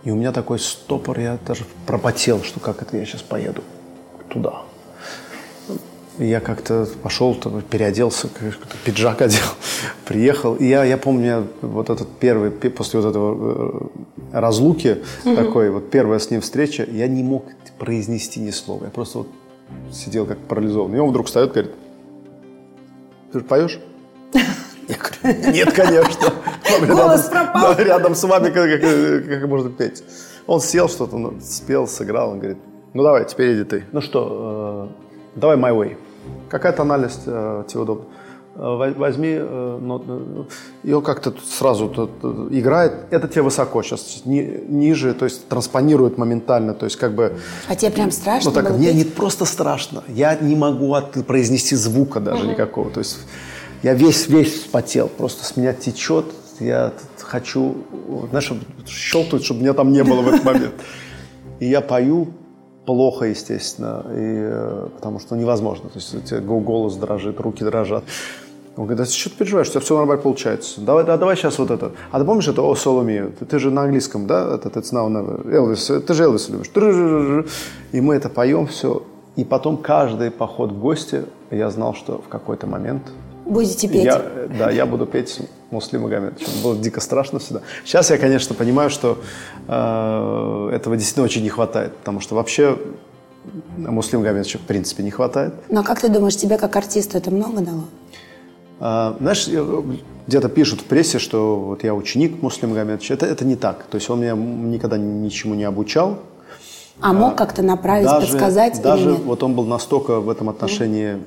И у меня такой стопор, я даже пропотел, что как это я сейчас поеду туда. Я как-то пошел, там, переоделся, пиджак одел, приехал. И я, я помню, я вот этот первый, пе- после вот этого э, разлуки, такой, вот первая с ним встреча, я не мог произнести ни слова. Я просто вот сидел как парализованный. И он вдруг встает и говорит, ты же поешь? Я говорю, нет, конечно. Он Голос рядом, пропал. рядом с вами как можно петь. Он сел что-то, ну, спел, сыграл. Он говорит, ну давай, теперь иди ты. Ну что, э, давай My Way. Какая тональность э, тебе удобна? Э, во- Возьми, э, нот- э, он как-то сразу тут, играет. Это тебе высоко сейчас, ни- ниже, то есть транспонирует моментально, то есть как бы... А тебе прям страшно Ну так, мне петь? не просто страшно. Я не могу от- произнести звука даже никакого. То есть я весь, весь вспотел. Просто с меня течет. Я хочу, знаешь, щелкнуть, чтобы меня там не было в этот момент. И я пою плохо, естественно, и, э, потому что невозможно. То есть у тебя го- голос дрожит, руки дрожат. Он говорит, а что ты переживаешь, у тебя все нормально получается. Давай, да, давай сейчас вот это. А ты помнишь это «О, Соломею»? Ты, ты же на английском, да? Это «It's now, never». Элвис, э, ты же Элвис любишь. И мы это поем все. И потом каждый поход в гости, я знал, что в какой-то момент Будете петь? я, э, да, я буду петь Муслим Магомедович. Было дико страшно всегда. Сейчас я, конечно, понимаю, что э, этого действительно очень не хватает, потому что вообще Муслим Магомедовича в принципе не хватает. Но как ты думаешь, тебе как артисту это много дало? А, знаешь, э, где-то пишут в прессе, что вот я ученик Муслим Магомедовича. Это, это не так. То есть он меня никогда ничему не обучал. А мог как-то направить, подсказать даже или нет? вот он был настолько в этом отношении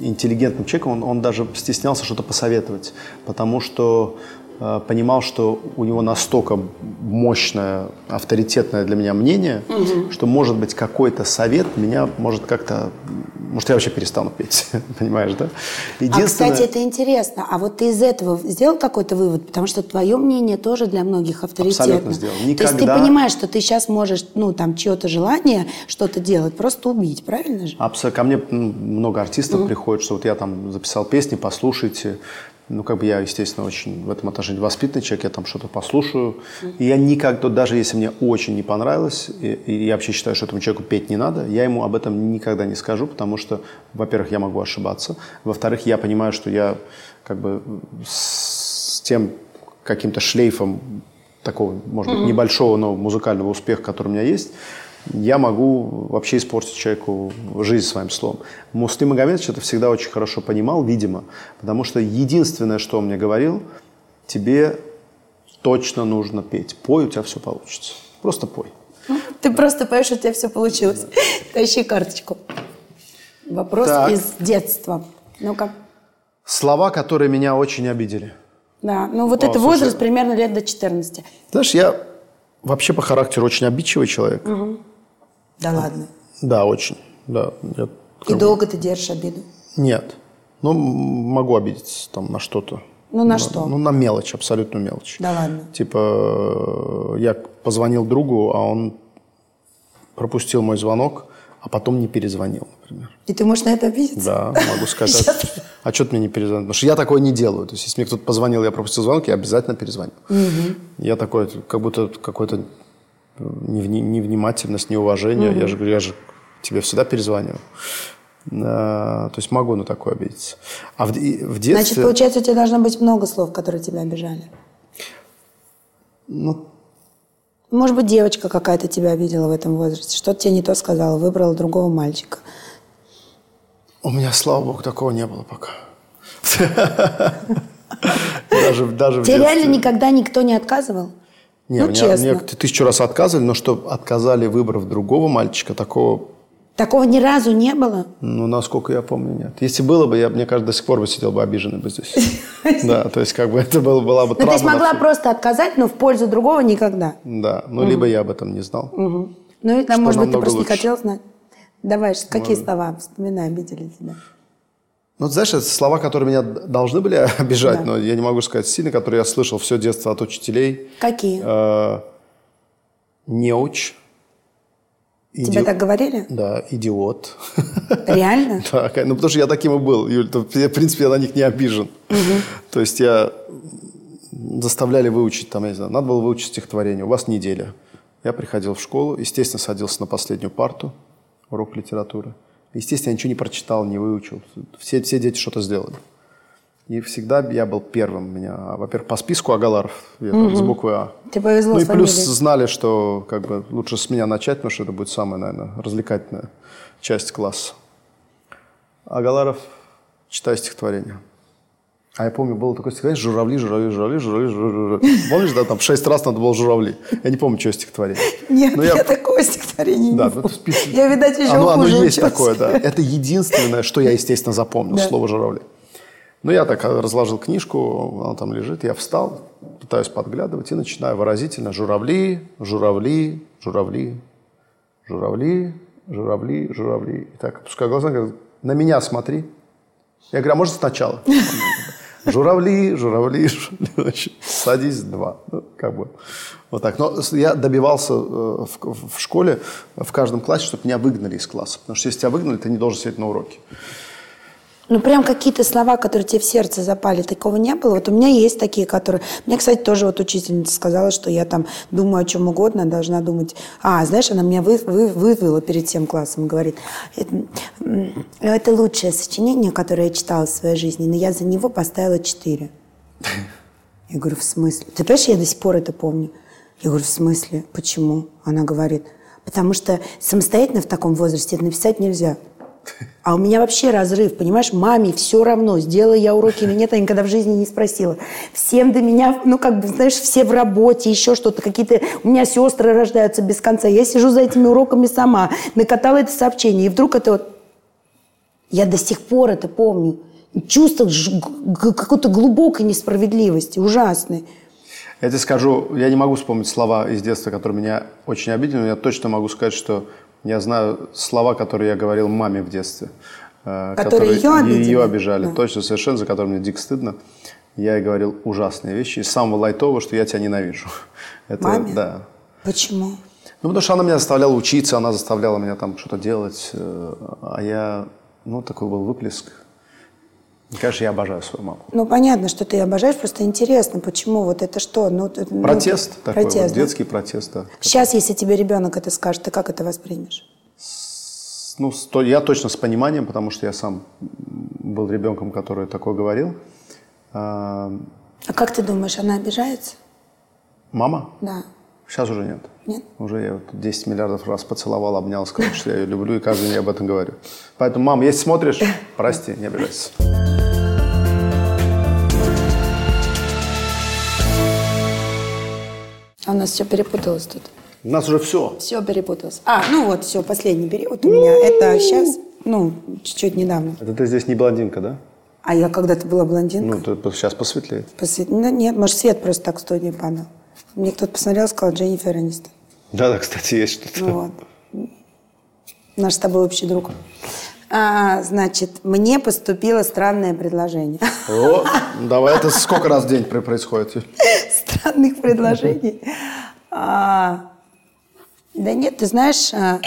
интеллигентным человеком, он, он даже стеснялся что-то посоветовать, потому что понимал, что у него настолько мощное, авторитетное для меня мнение, что, может быть, какой-то совет меня может как-то... Может, я вообще перестану петь, понимаешь, да? А, кстати, это интересно. А вот ты из этого сделал какой-то вывод? Потому что твое мнение тоже для многих авторитетно. Абсолютно сделал. То есть ты Никогда- понимаешь, что ты сейчас можешь, ну, там, чье-то желание что-то делать, просто убить, правильно же? Абсолютно. Ко мне много артистов приходит, что вот я там записал песни, послушайте. Ну, как бы я, естественно, очень в этом отношении воспитанный человек, я там что-то послушаю. И я никогда, даже если мне очень не понравилось, и, и я вообще считаю, что этому человеку петь не надо, я ему об этом никогда не скажу, потому что, во-первых, я могу ошибаться, во-вторых, я понимаю, что я как бы с тем каким-то шлейфом такого, может быть, небольшого, но музыкального успеха, который у меня есть, я могу вообще испортить человеку жизнь своим словом. Муслим Магомедович это всегда очень хорошо понимал, видимо, потому что единственное, что он мне говорил, тебе точно нужно петь. Пой, у тебя все получится. Просто пой. Ты просто поешь, у тебя все получилось. Тащи карточку. Вопрос Так. из детства. Ну-ка. Слова, которые меня очень обидели. Да, ну вот О, это слушай. возраст примерно лет до 14. Знаешь, я вообще по характеру очень обидчивый человек. Да ладно. Да, очень. Да, я И долго ты держишь обиду? Нет. Ну, могу обидеться там на что-то. Ну, на что? Ну, на мелочь, абсолютную мелочь. Да ладно. Типа, я позвонил другу, а он пропустил мой звонок, а потом не перезвонил, например. И ты можешь на это обидеться? Да, могу сказать. А, что ты мне не перезвонил? Потому что я такое не делаю. То есть, если мне кто-то позвонил, я пропустил звонок, я обязательно перезвоню. Я такой, как будто какой-то невнимательность, неуважение. Я же говорю, я же тебе всегда перезвоню. А, то есть могу на такое обидеться. А в, в детстве... Значит, получается, у тебя должно быть много слов, которые тебя обижали. Ну, Может быть, девочка какая-то тебя обидела в этом возрасте. Что-то тебе не то сказала, выбрала другого мальчика. у меня, слава богу, такого не было пока. Даже, даже в Тебе детстве. реально никогда никто не отказывал? Не, ну, мне, честно. мне тысячу раз отказывали, но что отказали, выбрав другого мальчика, такого, Такого ни разу не было? ну, насколько я помню, нет. Если было бы, я, мне кажется, до сих пор бы сидел бы обиженный бы здесь. Да, то есть как бы это было, была бы Ну, травма. есть на могла просто отказать, но в пользу другого никогда. Да, ну, либо я об этом не знал. Ну, Что может быть, ты просто не хотел знать. Давай, какие слова, вспоминай, обидели тебя? Ну, знаешь, это слова, которые меня должны были обижать, Да. но я не могу сказать сильно, которые я слышал все детство от учителей. Какие? Э, Неуч. Тебе Иди- так говорили? Да, идиот. Реально? Да, ну потому что я таким и был, Юль. То, в принципе, я на них не обижен. То есть я заставляли выучить, там, я не знаю, надо было выучить стихотворение. У вас неделя. Я приходил в школу, естественно, садился на последнюю парту, урок литературы. Естественно, я ничего не прочитал, не выучил. Все, все дети что-то сделали. И всегда я был первым. Меня, во-первых, по списку Агаларов, я там с буквы А. Тебе повезло Ну и плюс фамилией. знали, что как бы лучше с меня начать, потому что это будет самая, наверное, развлекательная часть класса. А Галаров читаю стихотворение. А я помню, было такое стихотворение «Журавли, журавли, журавли, журавли, журавли». Помнишь, да, там шесть раз надо было «журавли». Я не помню, что стихотворение. Нет, Но я, Ну, я- такого стихотворения Да, не ну, помню. это список. Я, видать, еще оно, оно есть такое, да. Это единственное, что я, естественно, запомнил, Да. слово «журавли». Ну, я так э, разложил книжку, она там лежит, я встал, пытаюсь подглядывать и начинаю выразительно «журавли, журавли, журавли, журавли, журавли, журавли». И так опускаю глаза, говорю, на меня смотри. Я говорю, а может сначала? Журавли, журавли, журавли. Садись, два. Ну, как бы вот так. Но я добивался э, в, в школе, в каждом классе, чтобы меня выгнали из класса. Потому что если тебя выгнали, ты не должен сидеть на уроке. Ну, прям какие-то слова, которые тебе в сердце запали, такого не было. Вот у меня есть такие, которые... Мне, кстати, тоже вот учительница сказала, что я там думаю о чем угодно, должна думать... А, знаешь, она меня вы, вы- вывела перед всем классом и говорит, это, м, это лучшее сочинение, которое я читала в своей жизни, но я за него поставила четыре. Я говорю, в смысле? Ты понимаешь, я до сих пор это помню. Я говорю, в смысле? Почему? Она говорит, потому что самостоятельно в таком возрасте это написать нельзя. А у меня вообще разрыв, понимаешь, маме все равно, сделала я уроки или нет, я никогда в жизни не спросила. Всем до меня, ну, как бы, знаешь, все в работе, еще что-то, какие-то... У меня сестры рождаются без конца. Я сижу за этими уроками сама, накатала это сообщение, и вдруг это вот... Я до сих пор это помню. Чувство какой-то глубокой несправедливости, ужасной. Я тебе скажу, я не могу вспомнить слова из детства, которые меня очень обидели, но я точно могу сказать, что я знаю слова, которые я говорил маме в детстве. э, Которые ее обидели? Ее обижали. Да. Точно, совершенно, за которые мне дико стыдно. Я ей говорил ужасные вещи. Из самого лайтового, что я тебя ненавижу. Это, Маме? Да. Почему? Ну, потому что она меня заставляла учиться, она заставляла меня там что-то делать. э, А я, ну, такой был выплеск. И, конечно, я обожаю свою маму. Ну, понятно, что ты обожаешь, просто интересно, почему, вот это что? Ну, ну, Протест такой, вот, протест, да? детский протест, да. Сейчас, если тебе ребенок это скажет, ты как это воспримешь? Ну, с- то- я точно с пониманием, потому что я сам был ребенком, который такое говорил. А, А как ты думаешь, она обижается? Мама? Да. Сейчас уже нет. Нет? Уже я вот 10 миллиардов раз поцеловал, обнял, сказал, что я ее люблю, и каждый день об этом говорю. Поэтому, мам, если смотришь, прости, не обижайся. А у нас все перепуталось тут. У нас уже все. Все перепуталось. А, ну вот, все, последний период у меня. Это сейчас, ну, чуть-чуть недавно. Это ты здесь не блондинка, да? А я когда-то была блондинка. Ну, ты сейчас посветлеет. Посвет- ну, нет, может, свет просто так в студии падал. Мне кто-то посмотрел, сказал, Дженнифер Энистон. Да-да, кстати, есть что-то. Ну вот. Наш с тобой общий друг. А, значит, мне поступило странное предложение. О, давай, это сколько раз в день происходит? Странных предложений. А, да нет, ты знаешь, а,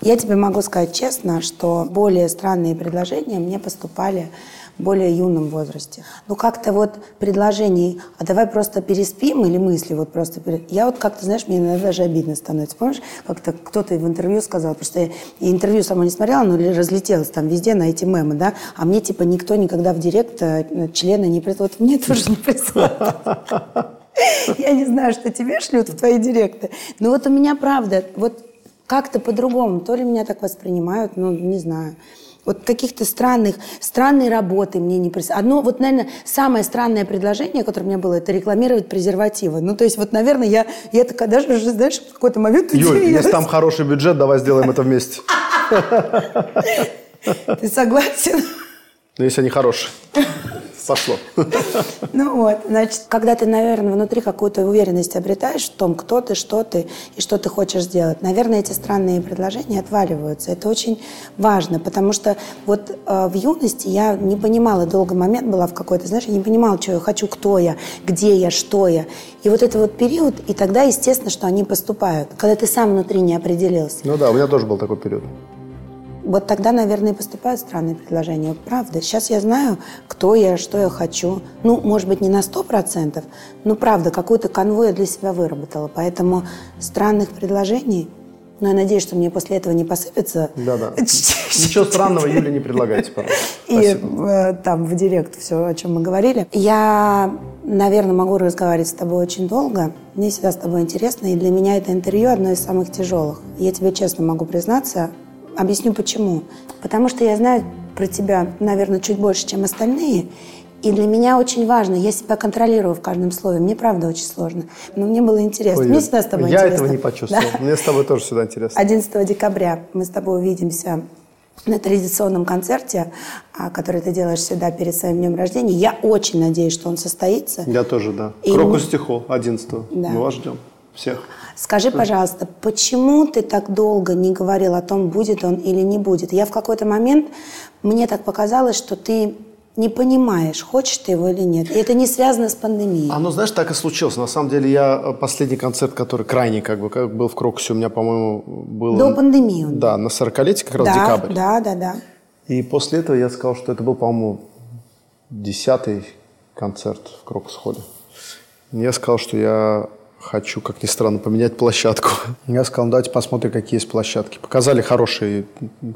я тебе могу сказать честно, что более странные предложения мне поступали более юном возрасте. Ну, как-то вот предложений, а давай просто переспим или мысли вот просто... пере- Я вот как-то, знаешь, мне иногда даже обидно становится. Помнишь, как-то кто-то в интервью сказал, что я и интервью сама не смотрела, но разлетелось там везде на эти мемы, да, а мне типа никто никогда в директ э, члена не прислал. Вот мне тоже не присылают. Я не знаю, что тебе шлют в твои директы. Но вот у меня правда, вот как-то по-другому. То ли меня так воспринимают, ну, не знаю. Вот каких-то странных, странной работы мне не присылают. Одно, вот, наверное, самое странное предложение, которое у меня было, это рекламировать презервативы. Ну, то есть, вот, наверное, я, я такая даже уже, знаешь, в какой-то момент Юль, удивилась. если там хороший бюджет, давай сделаем это вместе. Ты согласен? Ну, если они хорошие. Пошло. Ну вот, значит, когда ты, наверное, внутри какую-то уверенность обретаешь в том, кто ты, что ты и что ты хочешь сделать, наверное, эти странные предложения отваливаются. Это очень важно, потому что вот э, в юности я не понимала, долго момент была в какой-то, знаешь, я не понимала, что я хочу, кто я, где я, что я. И вот это вот период, и тогда, естественно, что они поступают, когда ты сам внутри не определился. Ну да, у меня тоже был такой период. Вот тогда, наверное, и поступают странные предложения. Правда. Сейчас я знаю, кто я, что я хочу. Ну, может быть, не на сто процентов, но правда, какую-то канву я для себя выработала. Поэтому странных предложений, но я надеюсь, что мне после этого не посыпется. Да-да. Ничего странного, Юля, не предлагайте, пожалуйста. И э, там в директ все, о чем мы говорили. Я, наверное, могу разговаривать с тобой очень долго. Мне всегда с тобой интересно. И для меня это интервью одно из самых тяжелых. Я тебе честно могу признаться. Объясню почему. Потому что я знаю про тебя, наверное, чуть больше, чем остальные. И для меня очень важно, я себя контролирую в каждом слове. Мне правда очень сложно. Но мне было интересно. Ой, мне всегда с тобой я интересно. этого не почувствовал. Да. Мне с тобой тоже всегда интересно. 11 декабря мы с тобой увидимся на традиционном концерте, а, который ты делаешь всегда перед своим днем рождения. Я очень надеюсь, что он состоится. Я тоже, да. И Крокус Стихол, 11 Да. Мы вас ждем. Всех. Скажи, пожалуйста, почему ты так долго не говорил о том, будет он или не будет? Я в какой-то момент, мне так показалось, что ты не понимаешь, хочешь ты его или нет. И это не связано с пандемией. А ну, знаешь, так и случилось. На самом деле, я э, последний концерт, который крайний, как бы, как был в Крокусе, у меня, по-моему, был... До пандемии он. Да, на 40-летие, как раз да, декабрь. да, да, да. И после этого я сказал, что это был, по-моему, десятый концерт в Крокус-холле. Я сказал, что я хочу, как ни странно, поменять площадку. Я сказал, «Ну, давайте посмотрим, какие есть площадки. Показали хорошие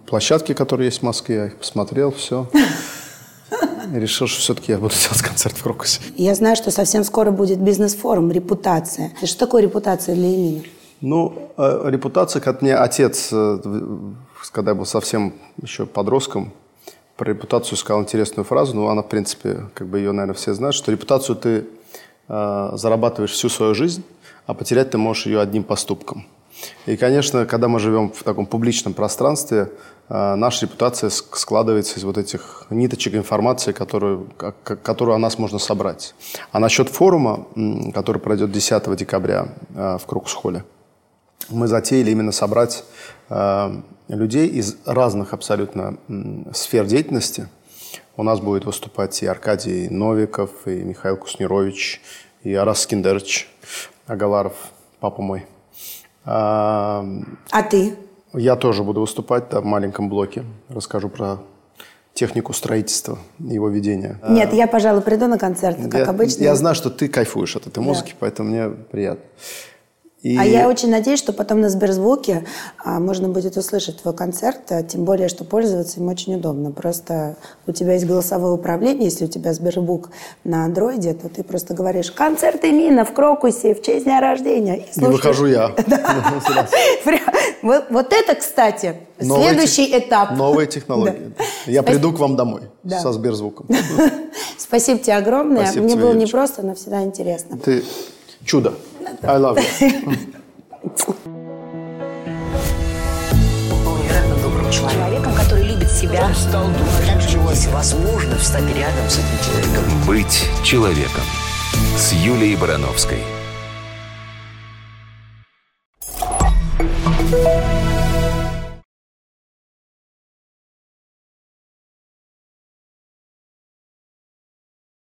площадки, которые есть в Москве. Я их посмотрел, все. И решил, что все-таки я буду делать концерт в Крокусе. Я знаю, что совсем скоро будет бизнес-форум «Репутация». Что такое репутация для Эмина? Ну, э, репутация, как мне отец, э, когда я был совсем еще подростком, про репутацию сказал интересную фразу, но она, в принципе, как бы ее, наверное, все знают, что репутацию ты э, зарабатываешь всю свою жизнь, а потерять ты можешь ее одним поступком. И, конечно, когда мы живем в таком публичном пространстве, э, наша репутация ск- складывается из вот этих ниточек информации, которую, которую о нас можно собрать. А насчет форума, который пройдет 10 декабря э, в Крокус-холле, мы затеяли именно собрать э, людей из разных абсолютно сфер деятельности. У нас будет выступать и Аркадий Новиков, и Михаил Куснирович, и Арас Скиндерович Агаларов, папа мой. А, А ты? я тоже буду выступать да, в маленьком блоке. Расскажу про технику строительства его ведения. Нет, я, пожалуй, приду на концерт, как я, обычно. Я знаю, что ты кайфуешь от этой музыки, поэтому мне приятно. И... А я очень надеюсь, что потом на Сберзвуке а, можно будет услышать твой концерт, а, тем более, что пользоваться им очень удобно. Просто у тебя есть голосовое управление, если у тебя Сберзвук на андроиде, то ты просто говоришь «Концерт Эмина в Крокусе в честь дня рождения». И, и выхожу я. Вот это, кстати, следующий этап. Новые технологии. Я приду к вам домой со Сберзвуком. Спасибо тебе огромное. Мне было непросто, но всегда интересно. Ты чудо. I love you. невероятно добрым человеком, который любит себя. Он стал думать, также есть возможность встать рядом с этим человеком. Быть человеком с Юлией Барановской. thank you